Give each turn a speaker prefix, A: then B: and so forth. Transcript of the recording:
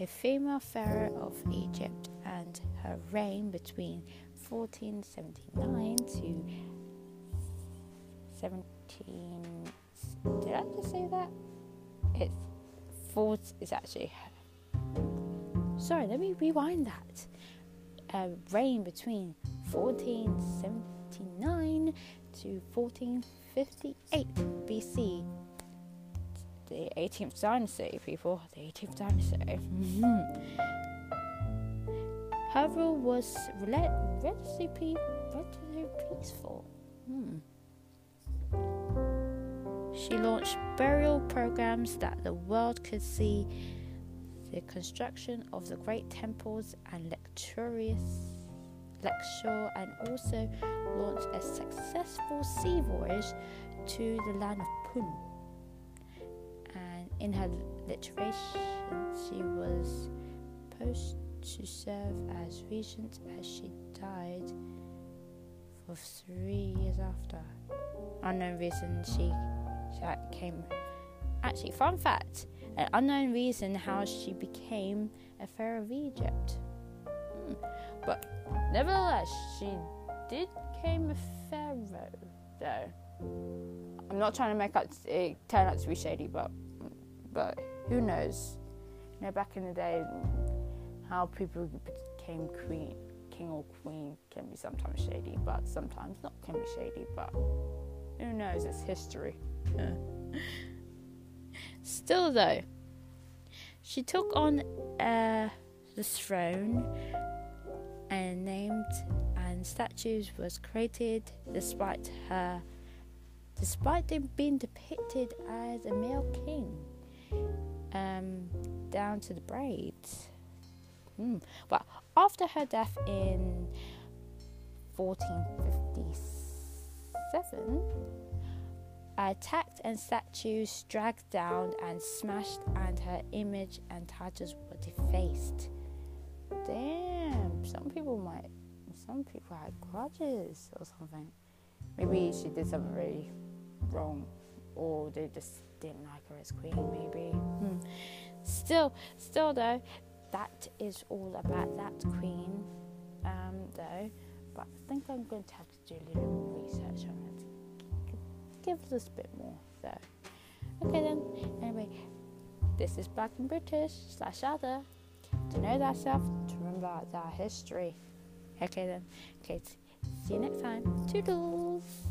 A: a female pharaoh of Egypt, and her reign between 1479 to 17. Did I just say that? It's four. It's actually. Sorry, let me rewind that. Uh, reign between 1479 to 1458 BC. The 18th dynasty, people. The 18th dynasty. Her rule was rel- relatively, relatively peaceful. Hmm. She launched burial programs that the world could see, the construction of the great temples and luxurious lecture, and also launched a successful sea voyage to the land of Punt. In her literation, she was supposed to serve as regent as she died for three years after. Unknown reason she, came. Actually, fun fact: an unknown reason how she became a pharaoh of Egypt. Hmm. But nevertheless, she did become a pharaoh. Though I'm not trying to make it, it turn out to be shady, but but who knows? You know, back in the day, how people became queen, king or queen can be sometimes shady, but sometimes not can be shady. But who knows? It's history. Still, though, she took on uh, the throne and named and statues was created despite her despite them being depicted as a male king um, down to the braids. Mm. but after her death in 1457 attacked and statues dragged down and smashed and her image and titles were defaced. Damn some people might some people had grudges or something. Maybe she did something really wrong or they just didn't like her as queen maybe. Hmm. still still though that is all about that queen um, though. But i think i'm going to have to do a little more research on it. Give us a bit more though. Okay then. Anyway this is black and british slash other. To know thyself to remember thy history. Okay then. Okay see you next time. Toodles